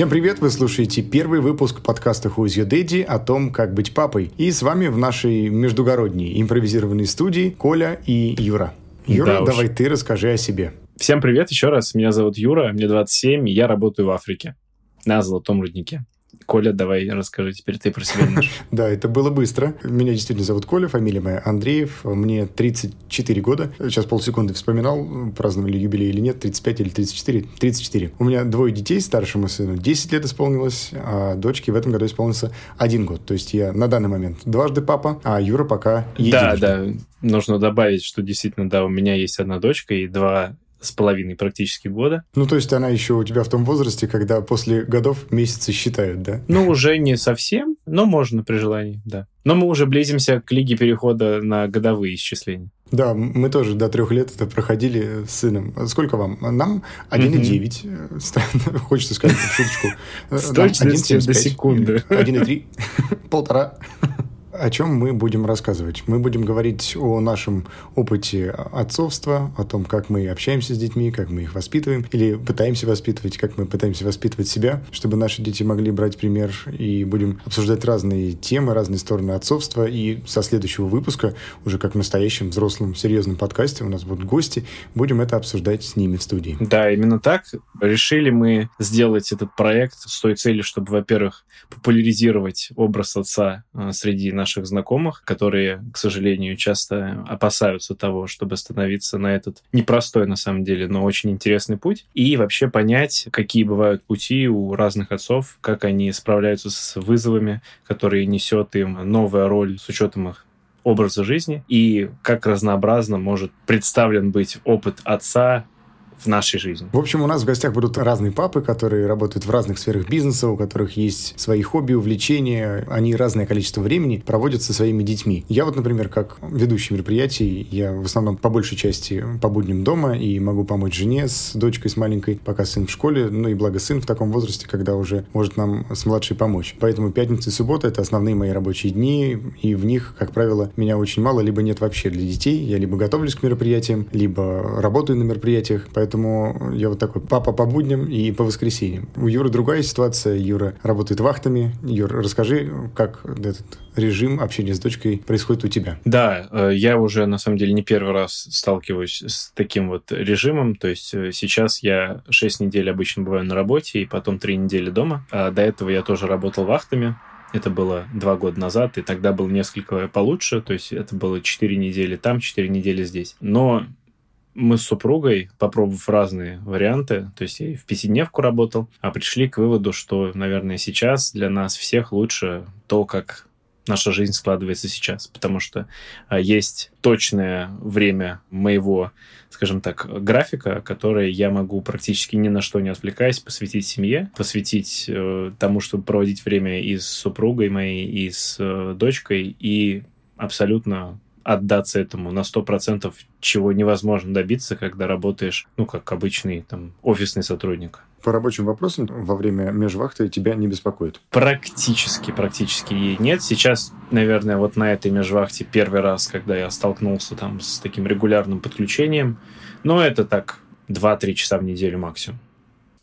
Всем привет! Вы слушаете первый выпуск подкаста Who's Your Daddy о том, как быть папой. И с вами в нашей междугородней импровизированной студии Коля и Юра. Юра, да давай ты расскажи о себе. Всем привет еще раз. Меня зовут Юра, мне 27, и я работаю в Африке на Золотом руднике. Коля, давай расскажи теперь ты про себя немножко. Да, это было быстро. Меня действительно зовут Коля, фамилия моя Андреев. Мне 34 года. Сейчас полсекунды вспоминал, праздновали юбилей или нет, 35 или 34. 34. У меня двое детей, старшему сыну 10 лет исполнилось, а дочке в этом году исполнился один год. То есть я на данный момент дважды папа, а Юра пока единожды. Да, да. Нужно добавить, что действительно, да, у меня есть одна дочка и два с половиной практически года. Ну, то есть она еще у тебя в том возрасте, когда после годов месяцы считают, да? Ну, уже не совсем, но можно при желании, да. Но мы уже близимся к лиге перехода на годовые исчисления. Да, мы тоже до трех лет это проходили с сыном. Сколько вам? Нам 1,9. Хочется сказать шуточку. С точностью до секунды. 1,3. Полтора о чем мы будем рассказывать? Мы будем говорить о нашем опыте отцовства, о том, как мы общаемся с детьми, как мы их воспитываем, или пытаемся воспитывать, как мы пытаемся воспитывать себя, чтобы наши дети могли брать пример, и будем обсуждать разные темы, разные стороны отцовства, и со следующего выпуска, уже как в настоящем взрослом серьезном подкасте, у нас будут гости, будем это обсуждать с ними в студии. Да, именно так. Решили мы сделать этот проект с той целью, чтобы, во-первых, популяризировать образ отца э, среди наших знакомых, которые, к сожалению, часто опасаются того, чтобы становиться на этот непростой, на самом деле, но очень интересный путь, и вообще понять, какие бывают пути у разных отцов, как они справляются с вызовами, которые несет им новая роль с учетом их образа жизни, и как разнообразно может представлен быть опыт отца в нашей жизни. В общем, у нас в гостях будут разные папы, которые работают в разных сферах бизнеса, у которых есть свои хобби, увлечения, они разное количество времени проводят со своими детьми. Я вот, например, как ведущий мероприятий, я в основном по большей части по будням дома и могу помочь жене с дочкой, с маленькой, пока сын в школе, ну и благо сын в таком возрасте, когда уже может нам с младшей помочь. Поэтому пятница и суббота — это основные мои рабочие дни, и в них, как правило, меня очень мало, либо нет вообще для детей. Я либо готовлюсь к мероприятиям, либо работаю на мероприятиях, поэтому поэтому я вот такой папа по будням и по воскресеньям. У Юры другая ситуация. Юра работает вахтами. Юр, расскажи, как этот режим общения с дочкой происходит у тебя? Да, э, я уже, на самом деле, не первый раз сталкиваюсь с таким вот режимом. То есть э, сейчас я 6 недель обычно бываю на работе, и потом 3 недели дома. А до этого я тоже работал вахтами. Это было два года назад, и тогда было несколько получше, то есть это было 4 недели там, 4 недели здесь. Но мы с супругой, попробовав разные варианты, то есть я и в пятидневку работал, а пришли к выводу, что, наверное, сейчас для нас всех лучше то, как наша жизнь складывается сейчас, потому что а, есть точное время моего, скажем так, графика, которое я могу практически ни на что не отвлекаясь посвятить семье, посвятить э, тому, чтобы проводить время и с супругой моей, и с э, дочкой, и абсолютно отдаться этому на 100%, чего невозможно добиться, когда работаешь, ну, как обычный там офисный сотрудник. По рабочим вопросам во время межвахты тебя не беспокоит? Практически, практически нет. Сейчас, наверное, вот на этой межвахте первый раз, когда я столкнулся там с таким регулярным подключением, но это так 2-3 часа в неделю максимум.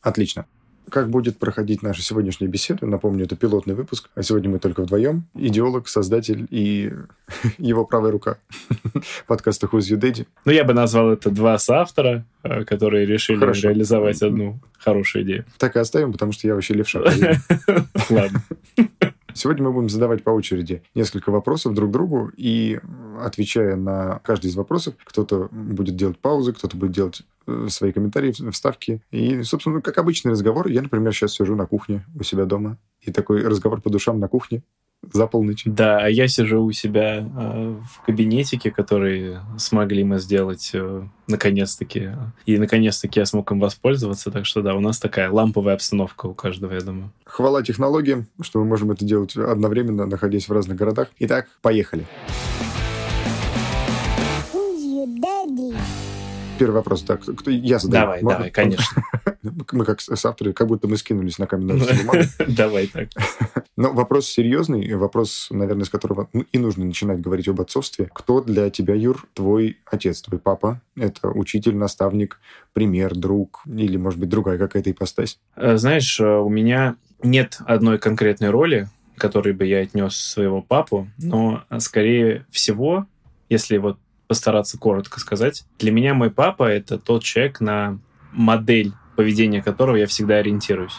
Отлично. Как будет проходить наша сегодняшняя беседа? Напомню, это пилотный выпуск, а сегодня мы только вдвоем. Идеолог, создатель и его правая рука подкаста Who's Your Daddy. Ну, я бы назвал это два соавтора, э, которые решили Хорошо. реализовать одну хорошую идею. Так и оставим, потому что я вообще левша. Ладно. Сегодня мы будем задавать по очереди несколько вопросов друг другу, и отвечая на каждый из вопросов, кто-то будет делать паузы, кто-то будет делать э, свои комментарии, вставки. И, собственно, как обычный разговор, я, например, сейчас сижу на кухне у себя дома, и такой разговор по душам на кухне за полночь. Да, а я сижу у себя э, в кабинетике, который смогли мы сделать э, наконец-таки. И наконец-таки я смог им воспользоваться. Так что да, у нас такая ламповая обстановка у каждого, я думаю. Хвала технологиям, что мы можем это делать одновременно, находясь в разных городах. Итак, поехали. Первый вопрос, так, кто, я задаю. Давай, Можно? давай, конечно. Мы как с авторы, как будто мы скинулись на каменную бумагу. Давай так. Но вопрос серьезный, вопрос, наверное, с которого ну, и нужно начинать говорить об отцовстве. Кто для тебя, Юр, твой отец, твой папа? Это учитель, наставник, пример, друг или, может быть, другая какая-то ипостась? Э, знаешь, э, у меня нет одной конкретной роли, которой бы я отнес своего папу, но, скорее всего, если вот постараться коротко сказать, для меня мой папа — это тот человек, на модель поведения которого я всегда ориентируюсь.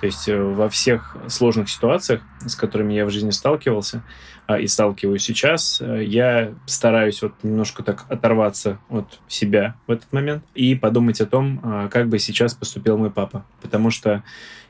То есть э, во всех сложных ситуациях, с которыми я в жизни сталкивался а, и сталкиваюсь сейчас, э, я стараюсь вот немножко так оторваться от себя в этот момент и подумать о том, а, как бы сейчас поступил мой папа. Потому что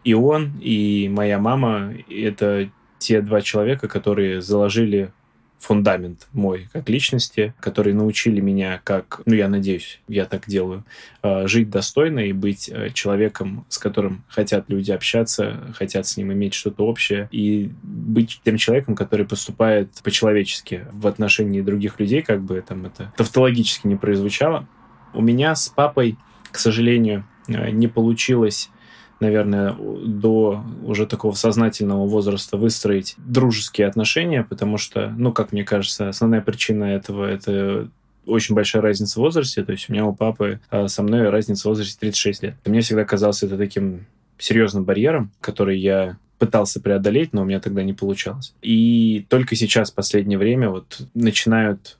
и он, и моя мама — это те два человека, которые заложили фундамент мой как личности, которые научили меня, как, ну, я надеюсь, я так делаю, э, жить достойно и быть э, человеком, с которым хотят люди общаться, хотят с ним иметь что-то общее, и быть тем человеком, который поступает по-человечески в отношении других людей, как бы там это тавтологически не прозвучало. У меня с папой, к сожалению, э, не получилось наверное, до уже такого сознательного возраста выстроить дружеские отношения, потому что, ну, как мне кажется, основная причина этого — это очень большая разница в возрасте. То есть у меня у папы а, со мной разница в возрасте 36 лет. Мне всегда казалось это таким серьезным барьером, который я пытался преодолеть, но у меня тогда не получалось. И только сейчас, в последнее время, вот начинают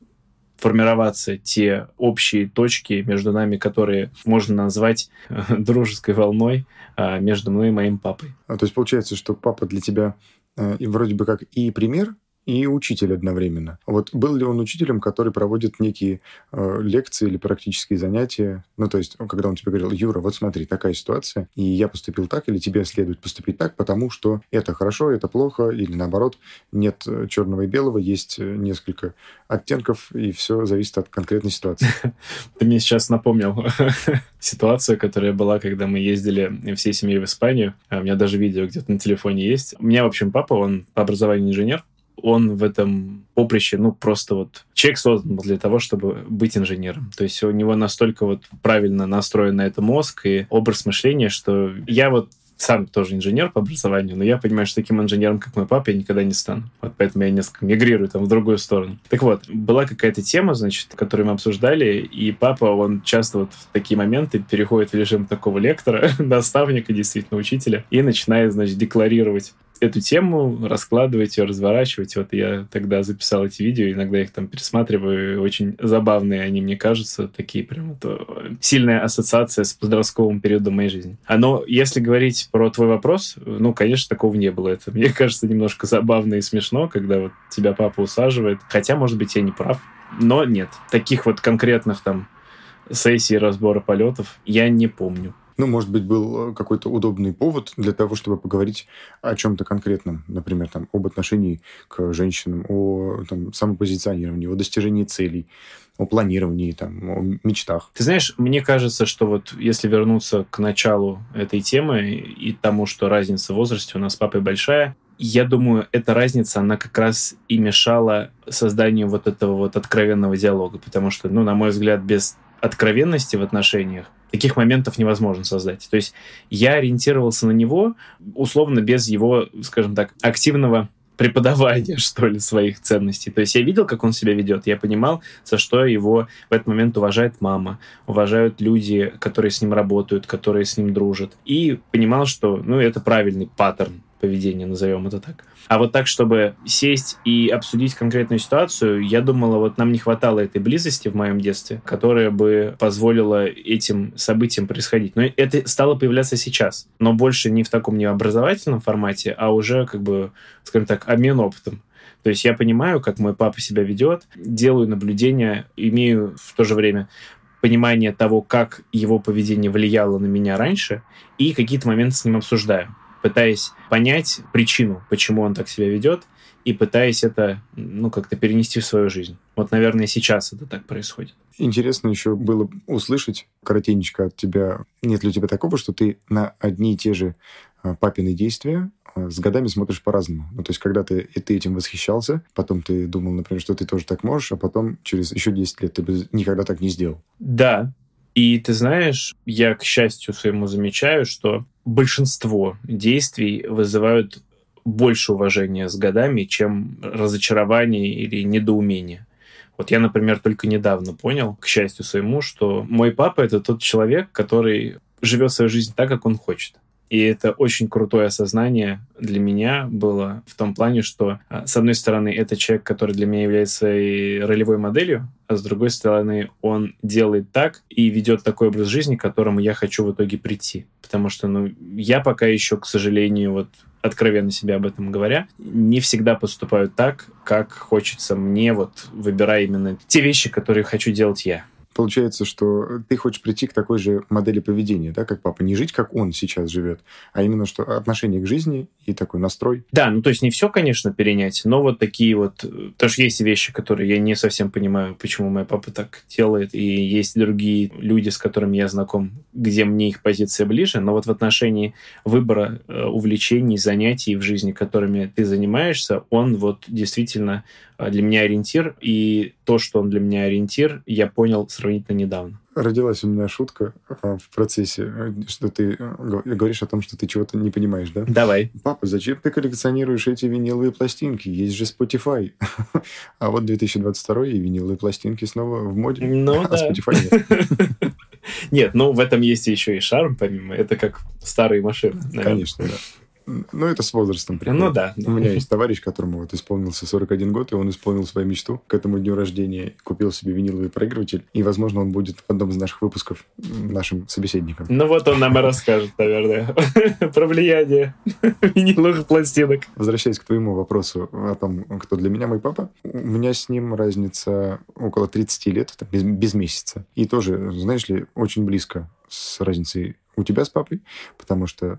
формироваться те общие точки между нами, которые можно назвать э, дружеской волной а, между мной и моим папой. А, то есть получается, что папа для тебя э, вроде бы как и пример, и учитель одновременно. Вот был ли он учителем, который проводит некие э, лекции или практические занятия? Ну, то есть, когда он тебе говорил, Юра, вот смотри, такая ситуация, и я поступил так, или тебе следует поступить так, потому что это хорошо, это плохо, или наоборот, нет э, черного и белого, есть э, несколько оттенков, и все зависит от конкретной ситуации. Ты мне сейчас напомнил ситуацию, которая была, когда мы ездили всей семьей в Испанию. А у меня даже видео где-то на телефоне есть. У меня, в общем, папа, он по образованию инженер, он в этом поприще, ну, просто вот человек создан для того, чтобы быть инженером. То есть у него настолько вот правильно настроен на это мозг и образ мышления, что я вот сам тоже инженер по образованию, но я понимаю, что таким инженером, как мой папа, я никогда не стану. Вот поэтому я несколько мигрирую там в другую сторону. Так вот, была какая-то тема, значит, которую мы обсуждали, и папа, он часто вот в такие моменты переходит в режим такого лектора, наставника, действительно, учителя, и начинает, значит, декларировать эту тему, раскладывать ее, разворачивать. Вот я тогда записал эти видео, иногда их там пересматриваю, очень забавные они мне кажутся, такие прям это сильная ассоциация с подростковым периодом моей жизни. А но если говорить про твой вопрос, ну, конечно, такого не было. Это, мне кажется, немножко забавно и смешно, когда вот тебя папа усаживает. Хотя, может быть, я не прав. Но нет, таких вот конкретных там сессий разбора полетов я не помню. Ну, может быть, был э, какой-то удобный повод для того, чтобы поговорить о чем-то конкретном, например, там, об отношении к женщинам, о там, самопозиционировании, о достижении целей, о планировании, там, о мечтах. Ты знаешь, мне кажется, что вот если вернуться к началу этой темы и тому, что разница в возрасте у нас с папой большая, я думаю, эта разница, она как раз и мешала созданию вот этого вот откровенного диалога, потому что, ну, на мой взгляд, без откровенности в отношениях таких моментов невозможно создать. То есть я ориентировался на него условно без его, скажем так, активного преподавания, что ли, своих ценностей. То есть я видел, как он себя ведет, я понимал, за что его в этот момент уважает мама, уважают люди, которые с ним работают, которые с ним дружат. И понимал, что, ну, это правильный паттерн поведения, назовем это так. А вот так, чтобы сесть и обсудить конкретную ситуацию, я думала, вот нам не хватало этой близости в моем детстве, которая бы позволила этим событиям происходить. Но это стало появляться сейчас, но больше не в таком необразовательном формате, а уже, как бы, скажем так, обмен опытом. То есть я понимаю, как мой папа себя ведет, делаю наблюдения, имею в то же время понимание того, как его поведение влияло на меня раньше, и какие-то моменты с ним обсуждаю пытаясь понять причину, почему он так себя ведет, и пытаясь это, ну, как-то перенести в свою жизнь. Вот, наверное, сейчас это так происходит. Интересно еще было услышать коротенечко от тебя, нет ли у тебя такого, что ты на одни и те же а, папины действия а, с годами смотришь по-разному. Ну, то есть, когда ты, и ты этим восхищался, потом ты думал, например, что ты тоже так можешь, а потом через еще 10 лет ты бы никогда так не сделал. Да, и ты знаешь, я, к счастью своему, замечаю, что большинство действий вызывают больше уважения с годами, чем разочарование или недоумение. Вот я, например, только недавно понял, к счастью своему, что мой папа — это тот человек, который живет свою жизнь так, как он хочет. И это очень крутое осознание для меня было в том плане, что, а, с одной стороны, это человек, который для меня является своей ролевой моделью, а с другой стороны, он делает так и ведет такой образ жизни, к которому я хочу в итоге прийти. Потому что, ну, я пока еще, к сожалению, вот откровенно себе об этом говоря, не всегда поступаю так, как хочется мне, вот выбирая именно те вещи, которые хочу делать я получается, что ты хочешь прийти к такой же модели поведения, да, как папа. Не жить, как он сейчас живет, а именно что отношение к жизни и такой настрой. Да, ну то есть не все, конечно, перенять, но вот такие вот... Тоже есть вещи, которые я не совсем понимаю, почему мой папа так делает, и есть другие люди, с которыми я знаком, где мне их позиция ближе, но вот в отношении выбора э, увлечений, занятий в жизни, которыми ты занимаешься, он вот действительно э, для меня ориентир, и то, что он для меня ориентир, я понял сравнительно недавно. Родилась у меня шутка а, в процессе, что ты э, говоришь о том, что ты чего-то не понимаешь, да? Давай. Папа, зачем ты коллекционируешь эти виниловые пластинки? Есть же Spotify. А вот 2022 и виниловые пластинки снова в моде. Ну а да. Spotify нет. Нет, ну в этом есть еще и шарм, помимо. Это как старые машины. Наверное. Конечно, да. Ну, это с возрастом приходит. Ну да. У меня есть товарищ, которому вот исполнился 41 год, и он исполнил свою мечту к этому дню рождения, купил себе виниловый проигрыватель, и, возможно, он будет в одном из наших выпусков нашим собеседником. Ну вот он нам и расскажет, наверное, про влияние виниловых пластинок. Возвращаясь к твоему вопросу о том, кто для меня мой папа, у меня с ним разница около 30 лет, там, без, без месяца. И тоже, знаешь ли, очень близко с разницей у тебя с папой, потому что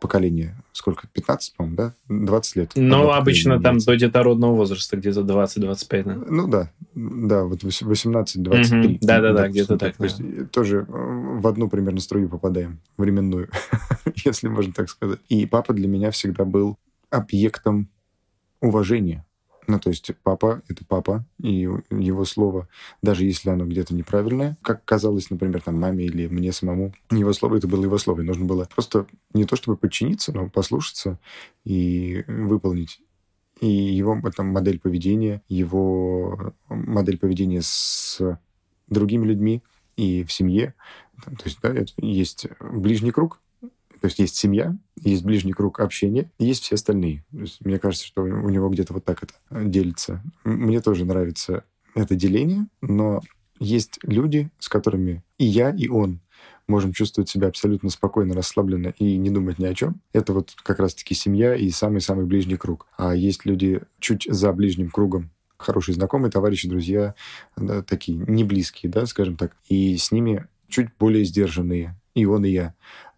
поколение, сколько, 15, по-моему, да? 20 лет. Ну, обычно там до детородного возраста, где-то 20-25, да? Ну, да. Да, вот 18-23. Да-да-да, где-то так. То есть тоже э, в одну примерно струю попадаем, временную, если можно так сказать. И папа для меня всегда был объектом уважения. Ну, то есть папа — это папа, и его слово, даже если оно где-то неправильное, как казалось, например, там маме или мне самому, его слово — это было его слово, и нужно было просто не то чтобы подчиниться, но послушаться и выполнить и его там, модель поведения, его модель поведения с другими людьми и в семье. То есть, да, это есть ближний круг, то есть есть семья, есть ближний круг общения, есть все остальные. Есть мне кажется, что у него где-то вот так это делится. Мне тоже нравится это деление, но есть люди, с которыми и я, и он можем чувствовать себя абсолютно спокойно, расслабленно и не думать ни о чем. Это вот как раз-таки семья и самый-самый ближний круг. А есть люди чуть за ближним кругом, хорошие знакомые, товарищи, друзья, да, такие не близкие, да, скажем так, и с ними чуть более сдержанные, и он, и я.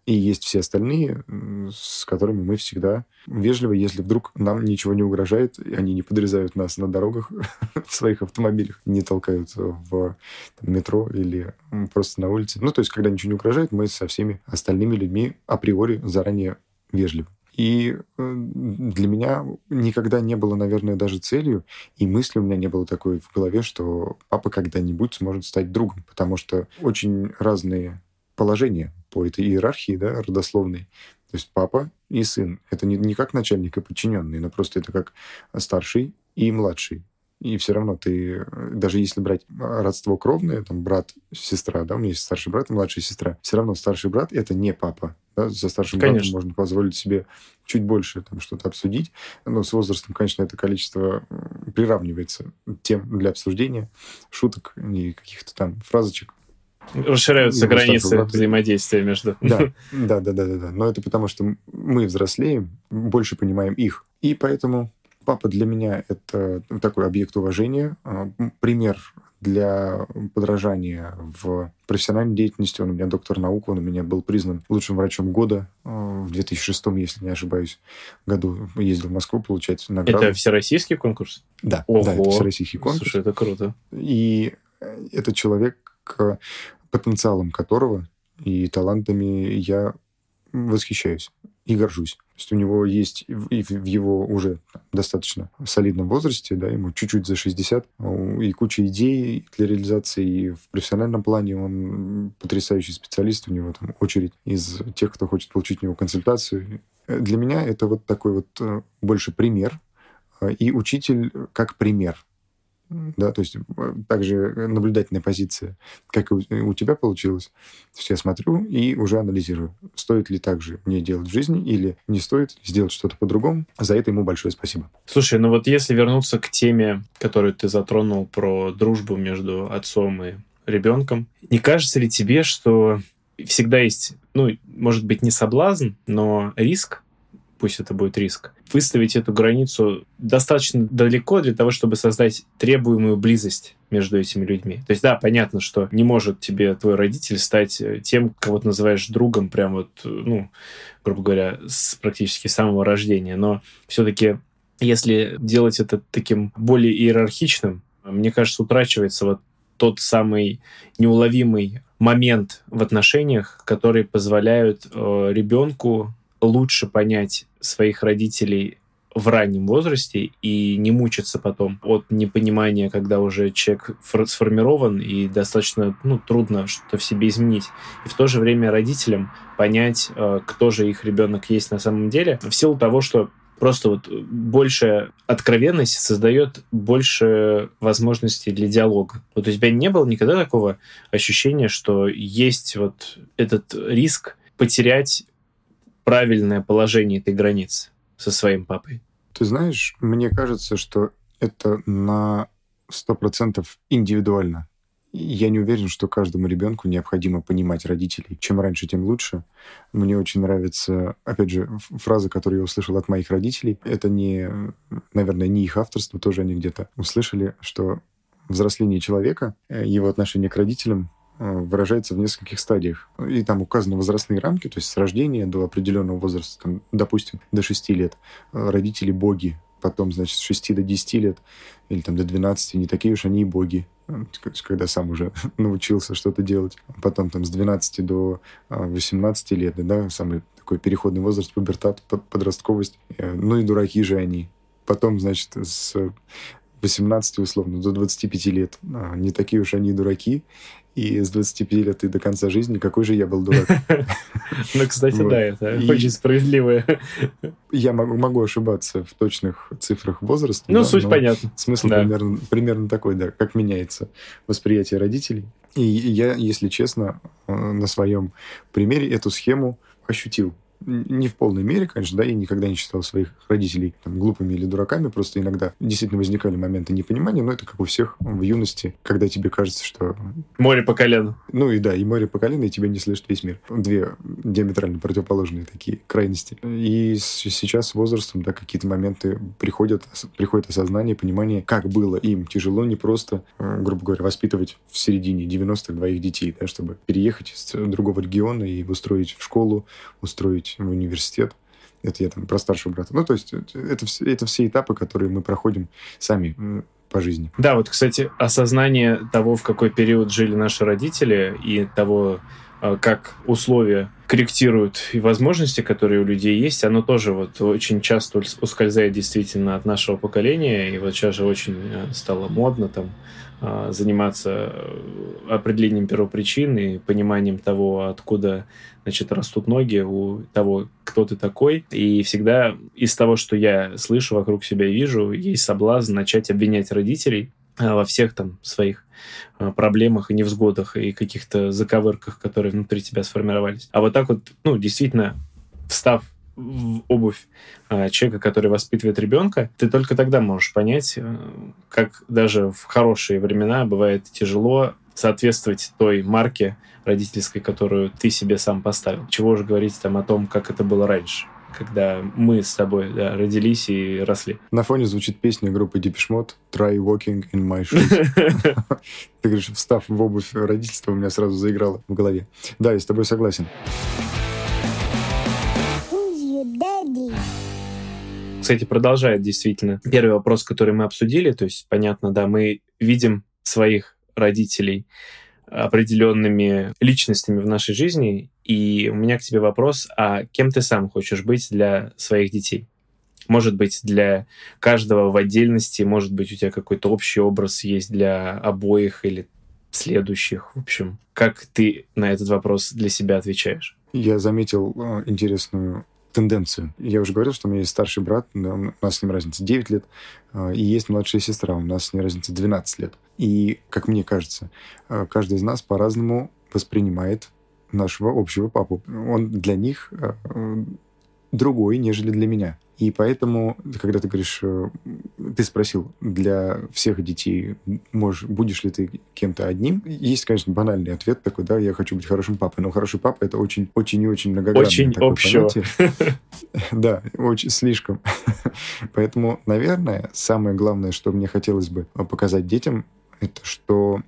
И есть все остальные, с которыми мы всегда вежливы, если вдруг нам ничего не угрожает, и они не подрезают нас на дорогах в своих автомобилях, не толкают в там, метро или просто на улице. Ну, то есть, когда ничего не угрожает, мы со всеми остальными людьми априори заранее вежливы. И э, для меня никогда не было, наверное, даже целью, и мысли у меня не было такой в голове, что папа когда-нибудь сможет стать другом, потому что очень разные положения по этой иерархии, да, родословной. То есть папа и сын. Это не, не как начальник и подчиненный, но просто это как старший и младший. И все равно ты, даже если брать родство кровное, там брат, сестра, да, у меня есть старший брат и младшая сестра, все равно старший брат это не папа. Да? За старшим конечно. братом можно позволить себе чуть больше там что-то обсудить. Но с возрастом, конечно, это количество приравнивается тем для обсуждения, шуток и каких-то там фразочек Расширяются границы взаимодействия между... Да, да, да, да, да, да. Но это потому, что мы взрослеем, больше понимаем их. И поэтому папа для меня это такой объект уважения, а, пример для подражания в профессиональной деятельности. Он у меня доктор наук, он у меня был признан лучшим врачом года а, в 2006, если не ошибаюсь, году. Ездил в Москву получать награду. Это всероссийский конкурс? Да, Ого. да это всероссийский конкурс. Слушай, это круто. И этот человек потенциалом которого и талантами я восхищаюсь. и горжусь. То есть у него есть и в его уже достаточно солидном возрасте, да, ему чуть-чуть за 60, и куча идей для реализации, и в профессиональном плане он потрясающий специалист, у него там очередь из тех, кто хочет получить у него консультацию. Для меня это вот такой вот э, больше пример, э, и учитель как пример да, то есть э, также наблюдательная позиция, как и у тебя получилось. То есть я смотрю и уже анализирую, стоит ли так же мне делать в жизни или не стоит сделать что-то по-другому. За это ему большое спасибо. Слушай, ну вот если вернуться к теме, которую ты затронул про дружбу между отцом и ребенком, не кажется ли тебе, что всегда есть, ну, может быть, не соблазн, но риск пусть это будет риск, выставить эту границу достаточно далеко для того, чтобы создать требуемую близость между этими людьми. То есть, да, понятно, что не может тебе твой родитель стать э, тем, кого ты называешь другом, прям вот, э, ну, грубо говоря, с практически самого рождения. Но все-таки, если делать это таким более иерархичным, мне кажется, утрачивается вот тот самый неуловимый момент в отношениях, который позволяют э, ребенку лучше понять своих родителей в раннем возрасте и не мучиться потом от непонимания, когда уже человек сформирован и достаточно ну, трудно что-то в себе изменить. И в то же время родителям понять, э, кто же их ребенок есть на самом деле, в силу того, что просто вот большая откровенность создает больше возможностей для диалога. Вот у тебя не было никогда такого ощущения, что есть вот этот риск потерять правильное положение этой границы со своим папой? Ты знаешь, мне кажется, что это на сто процентов индивидуально. Я не уверен, что каждому ребенку необходимо понимать родителей. Чем раньше, тем лучше. Мне очень нравится, опять же, фраза, которую я услышал от моих родителей. Это не, наверное, не их авторство, тоже они где-то услышали, что взросление человека, э, его отношение к родителям выражается в нескольких стадиях. И там указаны возрастные рамки, то есть с рождения до определенного возраста, там, допустим, до 6 лет. Э, родители боги, потом, значит, с 6 до 10 лет или там до 12, не такие уж они и боги, э, когда сам уже научился что-то делать. Потом там с 12 до 18 лет, да, самый такой переходный возраст, пубертат, подростковость. Ну и дураки же они. Потом, значит, с 18 условно до 25 лет. Не такие уж они дураки и с 25 лет и до конца жизни, какой же я был дурак. Ну, кстати, да, это очень справедливое. Я могу ошибаться в точных цифрах возраста. Ну, суть понятна. Смысл примерно такой, да, как меняется восприятие родителей. И я, если честно, э, на своем примере эту схему ощутил не в полной мере, конечно, да, я никогда не считал своих родителей там, глупыми или дураками, просто иногда действительно возникали моменты непонимания, но это как у всех в юности, когда тебе кажется, что... Море по колено. Ну и да, и море по колено, и тебя не слышит весь мир. Две диаметрально противоположные такие крайности. И сейчас с возрастом, да, какие-то моменты приходят, приходит осознание, понимание, как было им тяжело, не просто, э, грубо говоря, воспитывать в середине 90-х двоих детей, да, чтобы переехать из другого региона и устроить в школу, устроить поступить в университет. Это я там про старшего брата. Ну, то есть это, это все этапы, которые мы проходим сами по жизни. Да, вот, кстати, осознание того, в какой период жили наши родители, и того, а, как условия корректируют и возможности, которые у людей есть, оно тоже вот очень часто ускользает действительно от нашего поколения. И вот сейчас же очень э, стало модно там заниматься э, определением первопричин и пониманием того, откуда значит, растут ноги у того, кто ты такой. И всегда из того, что я слышу вокруг себя и вижу, есть соблазн начать обвинять родителей а, во всех там своих а, проблемах и невзгодах и каких-то заковырках, которые внутри тебя сформировались. А вот так вот, ну, действительно, встав в обувь а, человека, который воспитывает ребенка, ты только тогда можешь понять, э, как даже в хорошие времена бывает тяжело соответствовать той марке родительской, которую ты себе сам поставил. Чего же говорить там о том, как это было раньше когда мы с тобой да, родились и росли. На фоне звучит песня группы Depeche «Try walking in my shoes». Ты говоришь, встав в обувь родительства, у меня сразу заиграло в голове. Да, я с тобой согласен. Кстати, продолжает действительно первый вопрос, который мы обсудили. То есть, понятно, да, мы видим своих родителей определенными личностями в нашей жизни. И у меня к тебе вопрос, а кем ты сам хочешь быть для своих детей? Может быть, для каждого в отдельности, может быть, у тебя какой-то общий образ есть для обоих или следующих. В общем, как ты на этот вопрос для себя отвечаешь? Я заметил э, интересную тенденцию. Я уже говорил, что у меня есть старший брат, у нас с ним разница 9 лет, э, и есть младшая сестра, у нас с ней разница 12 лет. И, как мне кажется, э, каждый из нас по-разному воспринимает нашего общего папу. Он для них другой, нежели для меня. И поэтому, когда ты говоришь, э, ты спросил, для всех детей можешь, будешь ли ты кем-то одним, есть, конечно, банальный ответ такой, да, я хочу быть хорошим папой, но хороший папа это очень, очень и очень многогранное очень общо. Да, очень слишком. Поэтому, наверное, самое главное, что мне хотелось бы показать детям, это что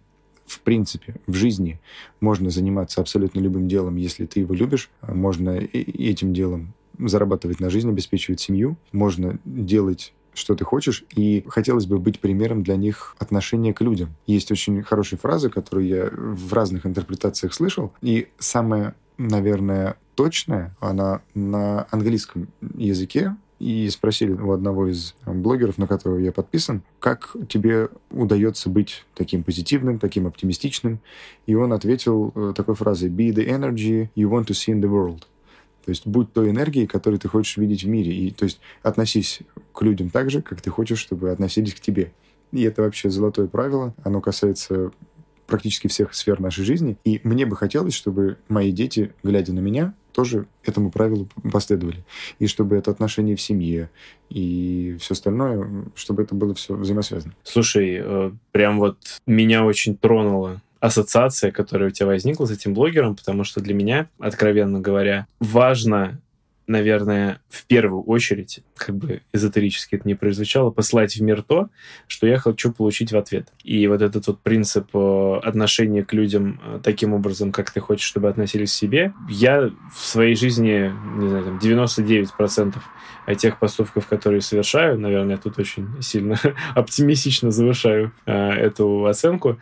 в принципе, в жизни можно заниматься абсолютно любым делом, если ты его любишь. Можно этим делом зарабатывать на жизнь, обеспечивать семью, можно делать что ты хочешь, и хотелось бы быть примером для них отношения к людям. Есть очень хорошие фразы, которые я в разных интерпретациях слышал, и самая, наверное, точная, она на английском языке, и спросили у одного из блогеров, на которого я подписан, как тебе удается быть таким позитивным, таким оптимистичным. И он ответил э, такой фразой «Be the energy you want to see in the world». То есть будь той энергией, которую ты хочешь видеть в мире. И, то есть относись к людям так же, как ты хочешь, чтобы относились к тебе. И это вообще золотое правило. Оно касается практически всех сфер нашей жизни. И мне бы хотелось, чтобы мои дети, глядя на меня, тоже этому правилу последовали. И чтобы это отношение в семье и все остальное, чтобы это было все взаимосвязано. Слушай, э, прям вот меня очень тронуло ассоциация, которая у тебя возникла с этим блогером, потому что для меня, откровенно говоря, важно наверное, в первую очередь, как бы эзотерически это не прозвучало, послать в мир то, что я хочу получить в ответ. И вот этот вот принцип э, отношения к людям э, таким образом, как ты хочешь, чтобы относились к себе, я в своей жизни, не знаю, там, 99% тех поступков, которые совершаю, наверное, тут очень сильно оптимистично завышаю э, эту оценку,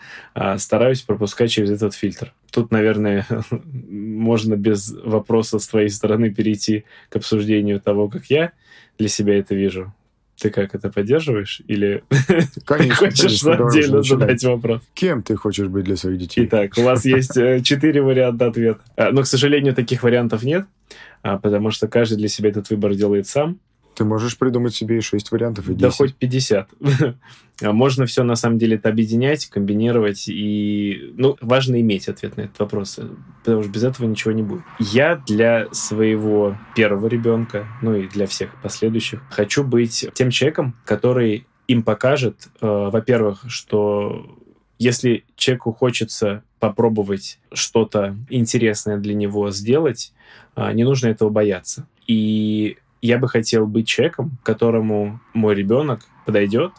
стараюсь пропускать через этот фильтр. Тут, наверное, можно без вопроса с твоей стороны перейти к обсуждению того, как я для себя это вижу. Ты как это поддерживаешь? Или конечно, хочешь конечно, отдельно задать вопрос? Кем ты хочешь быть для своих детей? Итак, у вас есть э, четыре варианта ответа. А, но, к сожалению, таких вариантов нет, а, потому что каждый для себя этот выбор делает сам. Ты можешь придумать себе и 6 вариантов, и 10. Да хоть 50. А можно все на самом деле это объединять, комбинировать. И ну, важно иметь ответ на этот вопрос, потому что без этого ничего не будет. Я для своего первого ребенка, ну и для всех последующих, хочу быть тем человеком, который им покажет, э, во-первых, что если человеку хочется попробовать что-то интересное для него сделать, э, не нужно этого бояться. И я бы хотел быть человеком, которому мой ребенок подойдет,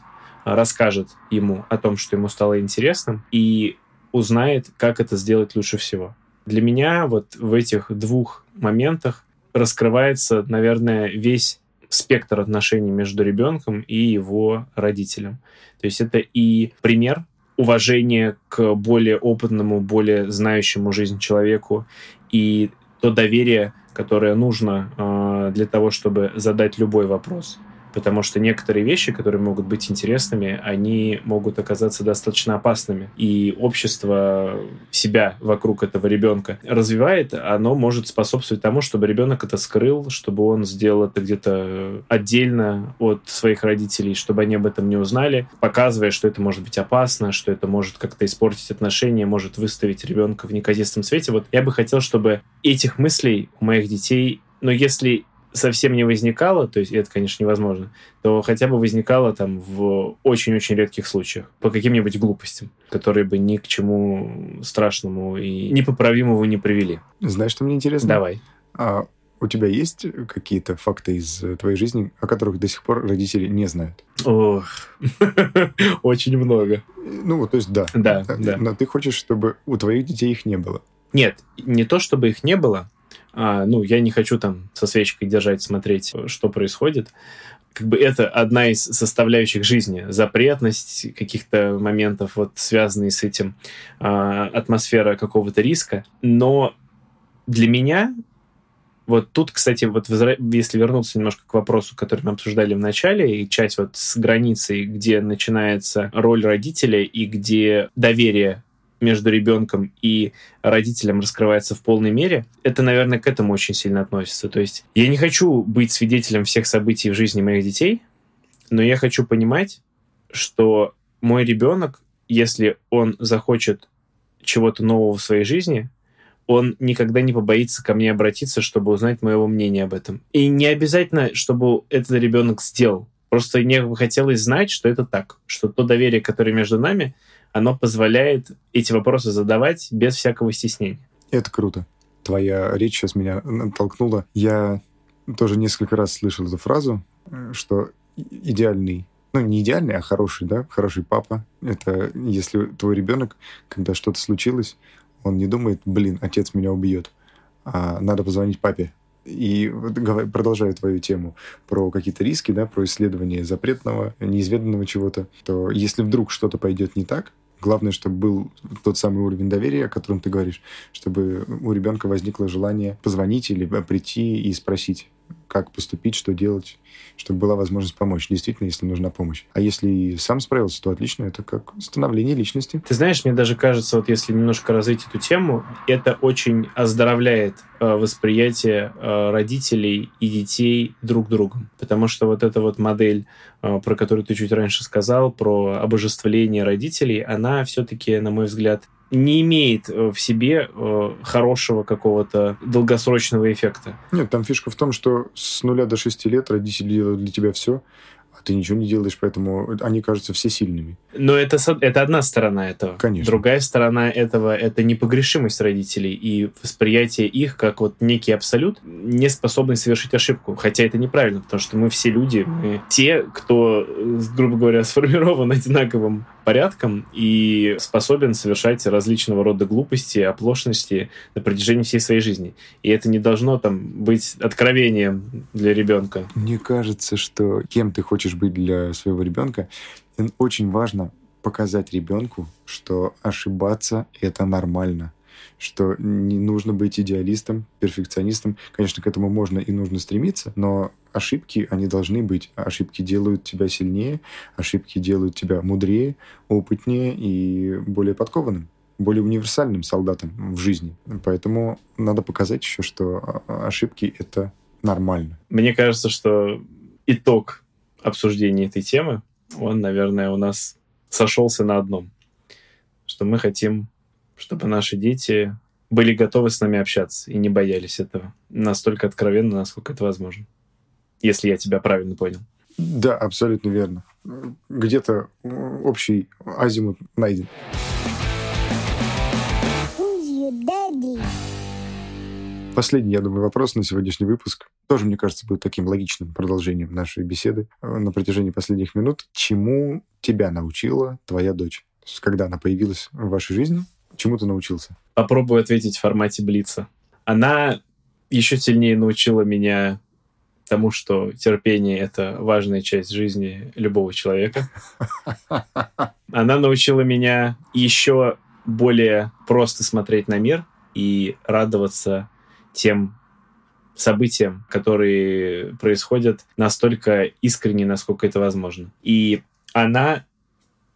расскажет ему о том, что ему стало интересным, и узнает, как это сделать лучше всего. Для меня вот в этих двух моментах раскрывается, наверное, весь спектр отношений между ребенком и его родителем. То есть это и пример уважения к более опытному, более знающему жизнь человеку, и то доверие, которое нужно э, для того, чтобы задать любой вопрос потому что некоторые вещи, которые могут быть интересными, они могут оказаться достаточно опасными. И общество себя вокруг этого ребенка развивает, оно может способствовать тому, чтобы ребенок это скрыл, чтобы он сделал это где-то отдельно от своих родителей, чтобы они об этом не узнали, показывая, что это может быть опасно, что это может как-то испортить отношения, может выставить ребенка в неказистом свете. Вот я бы хотел, чтобы этих мыслей у моих детей но если совсем не возникало, то есть это, конечно, невозможно, то хотя бы возникало там в очень-очень редких случаях по каким-нибудь глупостям, которые бы ни к чему страшному и непоправимому не привели. Знаешь, что мне интересно? Давай. А у тебя есть какие-то факты из твоей жизни, о которых до сих пор родители не знают? Ох, очень много. Ну, вот, то есть, да. Да, да. Но ты хочешь, чтобы у твоих детей их не было? Нет, не то, чтобы их не было, а, ну, я не хочу там со свечкой держать, смотреть, что происходит. как бы это одна из составляющих жизни. Запретность каких-то моментов, вот связанные с этим, э, атмосфера какого-то риска. Но для меня вот тут, кстати, вот если вернуться немножко к вопросу, который мы обсуждали в начале, и часть вот с границей, где начинается роль родителя и где доверие между ребенком и родителем раскрывается в полной мере, это, наверное, к этому очень сильно относится. То есть я не хочу быть свидетелем всех событий в жизни моих детей, но я хочу понимать, что мой ребенок, если он захочет чего-то нового в своей жизни, он никогда не побоится ко мне обратиться, чтобы узнать моего мнения об этом. И не обязательно, чтобы этот ребенок сделал. Просто мне хотелось знать, что это так, что то доверие, которое между нами, оно позволяет эти вопросы задавать без всякого стеснения. Это круто. Твоя речь сейчас меня натолкнула. Я тоже несколько раз слышал эту фразу, что идеальный ну, не идеальный, а хороший, да, хороший папа. Это если твой ребенок, когда что-то случилось, он не думает, блин, отец меня убьет, а надо позвонить папе. И продолжаю твою тему про какие-то риски, да, про исследование запретного, неизведанного чего-то, то если вдруг что-то пойдет не так, Главное, чтобы был тот самый уровень доверия, о котором ты говоришь, чтобы у ребенка возникло желание позвонить или прийти и спросить, как поступить, что делать, чтобы была возможность помочь. Действительно, если нужна помощь. А если сам справился, то отлично. Это как становление личности. Ты знаешь, мне даже кажется, вот если немножко развить эту тему, это очень оздоровляет э, восприятие э, родителей и детей друг другом. Потому что вот эта вот модель, э, про которую ты чуть раньше сказал, про обожествление родителей, она все-таки, на мой взгляд, не имеет э, в себе э, хорошего какого-то долгосрочного эффекта. Нет, там фишка в том, что с нуля до шести лет родители делают для тебя все, а ты ничего не делаешь, поэтому они кажутся все сильными. Но это, это одна сторона этого. Конечно. Другая сторона этого — это непогрешимость родителей и восприятие их как вот некий абсолют, не способный совершить ошибку. Хотя это неправильно, потому что мы все люди, мы те, кто, грубо говоря, сформирован одинаковым порядком и способен совершать различного рода глупости, оплошности на протяжении всей своей жизни. И это не должно там быть откровением для ребенка. Мне кажется, что кем ты хочешь быть для своего ребенка, очень важно показать ребенку, что ошибаться это нормально что не нужно быть идеалистом, перфекционистом. Конечно, к этому можно и нужно стремиться, но ошибки, они должны быть. Ошибки делают тебя сильнее, ошибки делают тебя мудрее, опытнее и более подкованным более универсальным солдатом в жизни. Поэтому надо показать еще, что ошибки — это нормально. Мне кажется, что итог обсуждения этой темы, он, наверное, у нас сошелся на одном, что мы хотим чтобы наши дети были готовы с нами общаться и не боялись этого. Настолько откровенно, насколько это возможно. Если я тебя правильно понял. Да, абсолютно верно. Где-то общий азимут найден. Последний, я думаю, вопрос на сегодняшний выпуск. Тоже, мне кажется, будет таким логичным продолжением нашей беседы на протяжении последних минут. Чему тебя научила твоя дочь? Когда она появилась в вашей жизни, Чему ты научился? Попробую ответить в формате Блица. Она еще сильнее научила меня тому, что терпение — это важная часть жизни любого человека. Она научила меня еще более просто смотреть на мир и радоваться тем событиям, которые происходят настолько искренне, насколько это возможно. И она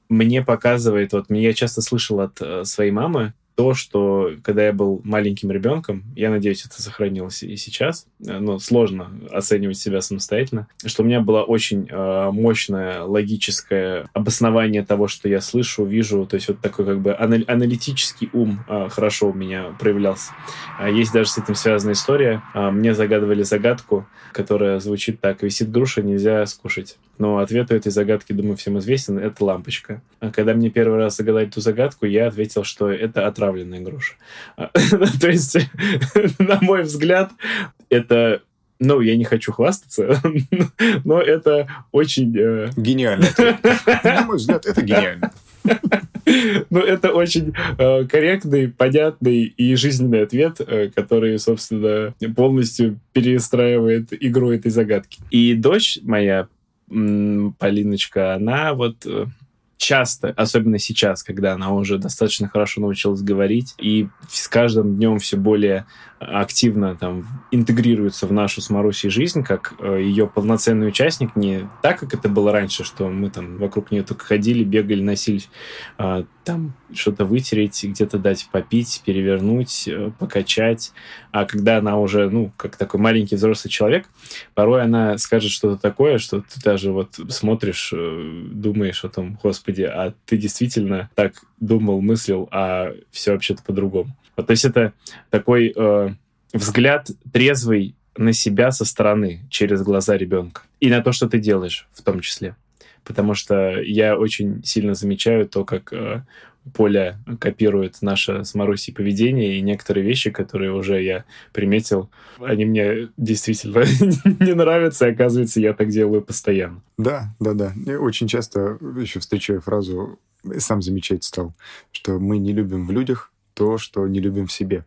мне показывает, вот я часто слышал от э, своей мамы, то, что когда я был маленьким ребенком, я надеюсь, это сохранилось и сейчас, э, но сложно оценивать себя самостоятельно, что у меня было очень э, мощное логическое обоснование того, что я слышу, вижу, то есть вот такой как бы анал- аналитический ум э, хорошо у меня проявлялся. А есть даже с этим связанная история. Э, мне загадывали загадку, которая звучит так. Висит груша, нельзя скушать. Но ответ у этой загадки, думаю, всем известен. Это лампочка. А когда мне первый раз загадали эту загадку, я ответил, что это отравленная груша. То есть, на мой взгляд, это ну, я не хочу хвастаться, но это очень... Э... Гениально. На мой взгляд, это гениально. Ну, это очень э, корректный, понятный и жизненный ответ, э, который, собственно, полностью перестраивает игру этой загадки. И дочь моя Полиночка, она вот часто, особенно сейчас, когда она уже достаточно хорошо научилась говорить, и с каждым днем все более активно там интегрируется в нашу с Марусей жизнь, как э, ее полноценный участник, не так, как это было раньше, что мы там вокруг нее только ходили, бегали, носились, э, там что-то вытереть, где-то дать попить, перевернуть, э, покачать. А когда она уже, ну, как такой маленький взрослый человек, порой она скажет что-то такое, что ты даже вот смотришь, э, думаешь о том, господи, а ты действительно так думал, мыслил, а все вообще-то по-другому. Вот, то есть это такой э, взгляд трезвый на себя со стороны, через глаза ребенка. И на то, что ты делаешь в том числе. Потому что я очень сильно замечаю то, как э, Поля копирует наше с Марусей поведение, и некоторые вещи, которые уже я приметил, они мне действительно не нравятся, и оказывается, я так делаю постоянно. Да, да, да. Я очень часто еще встречаю фразу, сам замечать стал, что мы не любим в людях то, что не любим в себе.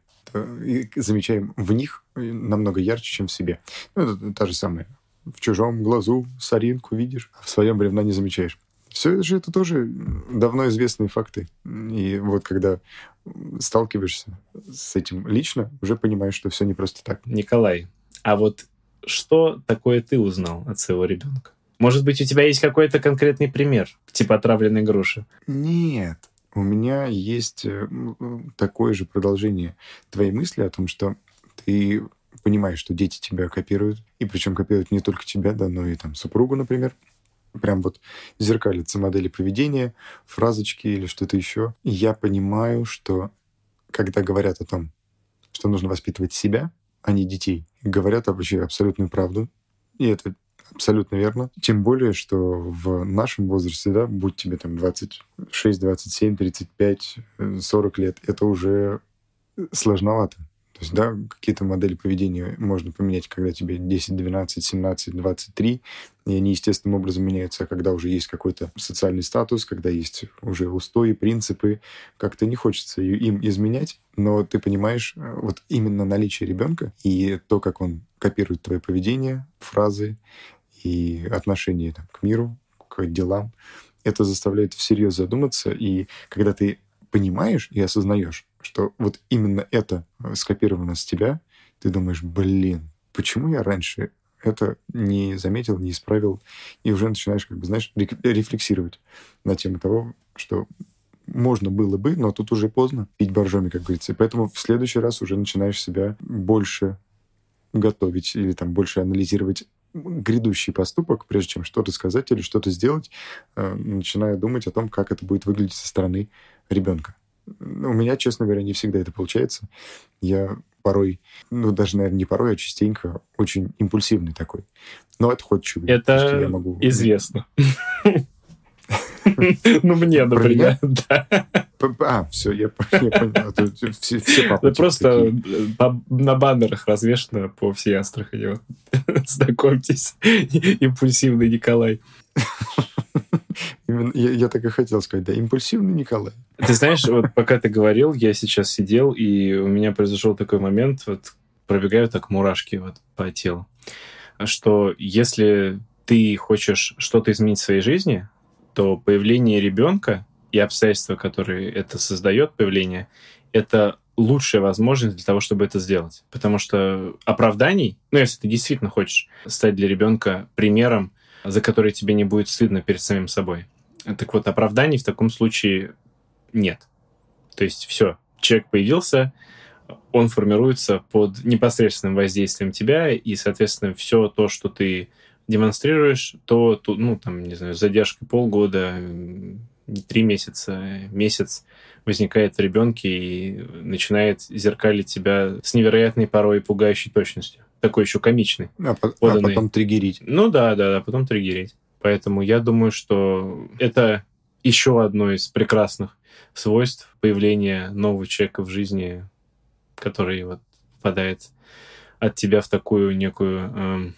И замечаем в них намного ярче, чем в себе. Ну, это та же самая. В чужом глазу соринку видишь, а в своем бревна не замечаешь. Все же это тоже давно известные факты. И вот когда сталкиваешься с этим лично, уже понимаешь, что все не просто так. Николай, а вот что такое ты узнал от своего ребенка? Может быть, у тебя есть какой-то конкретный пример, типа отравленной груши? Нет. У меня есть э, такое же продолжение твоей мысли о том, что ты понимаешь, что дети тебя копируют, и причем копируют не только тебя, да, но и там супругу, например. Прям вот зеркалятся модели поведения, фразочки или что-то еще. И я понимаю, что когда говорят о том, что нужно воспитывать себя, а не детей, говорят вообще абсолютную правду. И это Абсолютно верно. Тем более, что в нашем возрасте, да, будь тебе там 26, 27, 35, 40 лет, это уже сложновато. То есть, да, какие-то модели поведения можно поменять, когда тебе 10, 12, 17, 23, и они естественным образом меняются, а когда уже есть какой-то социальный статус, когда есть уже устои, принципы, как-то не хочется им изменять, но ты понимаешь, э, вот именно наличие ребенка и то, как он копирует твое поведение, фразы, и отношение там, к миру, к делам, это заставляет всерьез задуматься. И когда ты понимаешь и осознаешь, что вот именно это э, скопировано с тебя, ты думаешь, блин, почему я раньше это не заметил, не исправил, и уже начинаешь, как бы, знаешь, рефлексировать на тему того, что можно было бы, но тут уже поздно пить боржоми, как говорится. И поэтому в следующий раз уже начинаешь себя больше готовить или там больше анализировать грядущий поступок, прежде чем что-то сказать или что-то сделать, э, начинаю думать о том, как это будет выглядеть со стороны ребенка. У меня, честно говоря, не всегда это получается. Я порой, ну даже, наверное, не порой, а частенько очень импульсивный такой. Но чуть. Это я могу... известно. Ну, мне, например, да. А, все, я понял. Все, папы Просто на баннерах развешено по всей Астрахани. Знакомьтесь, импульсивный Николай. Именно, я, я так и хотел сказать, да, импульсивный Николай. Ты знаешь, вот пока ты говорил, я сейчас сидел, и у меня произошел такой момент, вот пробегают так мурашки вот по телу, что если ты хочешь что-то изменить в своей жизни, то появление ребенка и обстоятельства, которые это создает, появление, это лучшая возможность для того, чтобы это сделать. Потому что оправданий, ну, если ты действительно хочешь стать для ребенка примером, за который тебе не будет стыдно перед самим собой. Так вот, оправданий в таком случае нет. То есть все, человек появился, он формируется под непосредственным воздействием тебя, и, соответственно, все то, что ты демонстрируешь, то, то ну, там, не знаю, с задержкой полгода, три месяца, месяц возникает в ребенке и начинает зеркалить тебя с невероятной порой пугающей точностью. Такой еще комичный. А, а потом триггерить. Ну да, да, да, потом триггерить. Поэтому я думаю, что это еще одно из прекрасных свойств появления нового человека в жизни, который вот попадает от тебя в такую некую эм,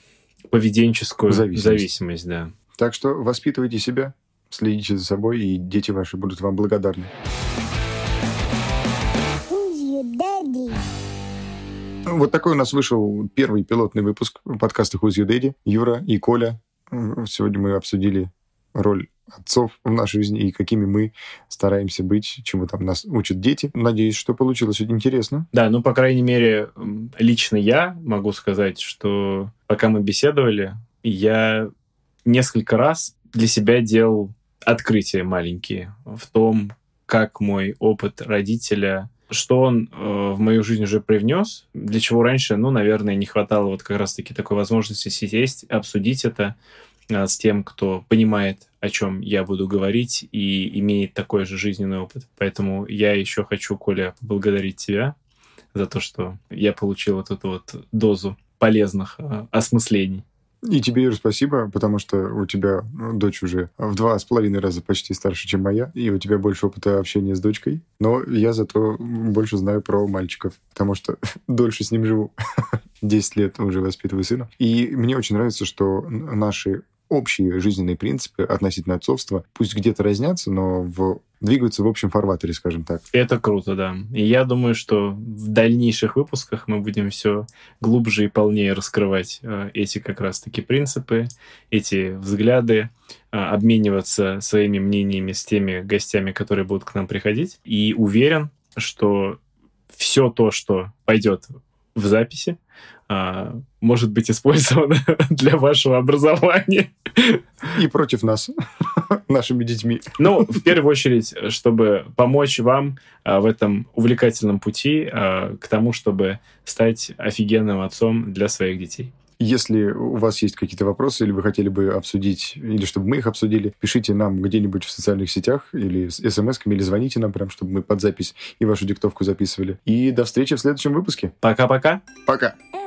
поведенческую зависимость. зависимость, да. Так что воспитывайте себя, следите за собой, и дети ваши будут вам благодарны. Вот такой у нас вышел первый пилотный выпуск подкаста Who's Your Daddy. Юра и Коля Сегодня мы обсудили роль отцов в нашей жизни и какими мы стараемся быть, чему там нас учат дети. Надеюсь, что получилось очень интересно. Да, ну, по крайней мере, лично я могу сказать, что пока мы беседовали, я несколько раз для себя делал открытия маленькие в том, как мой опыт родителя что он э, в мою жизнь уже привнес, для чего раньше, ну, наверное, не хватало вот как раз-таки такой возможности сесть, обсудить это с тем, кто понимает, о чем я буду говорить и имеет такой же жизненный опыт. Поэтому я еще хочу, Коля, поблагодарить тебя за то, что я получил вот эту вот дозу полезных э, осмыслений. И тебе, Юр, спасибо, потому что у тебя ну, дочь уже в два с половиной раза почти старше, чем моя, и у тебя больше опыта общения с дочкой. Но я зато больше знаю про мальчиков, потому что дольше с ним живу. 10 лет уже воспитываю сына. И мне очень нравится, что наши общие жизненные принципы относительно отцовства, пусть где-то разнятся, но в двигаются в общем фарватере, скажем так. Это круто, да. И я думаю, что в дальнейших выпусках мы будем все глубже и полнее раскрывать э, эти как раз-таки принципы, эти взгляды, э, обмениваться своими мнениями с теми гостями, которые будут к нам приходить. И уверен, что все то, что пойдет в записи, а, может быть использовано для вашего образования. И против нас, нашими детьми. Ну, в первую очередь, чтобы помочь вам а, в этом увлекательном пути а, к тому, чтобы стать офигенным отцом для своих детей. Если у вас есть какие-то вопросы, или вы хотели бы обсудить, или чтобы мы их обсудили, пишите нам где-нибудь в социальных сетях, или с смс-ками, или звоните нам прям, чтобы мы под запись и вашу диктовку записывали. И до встречи в следующем выпуске. Пока-пока. Пока. -пока. Пока.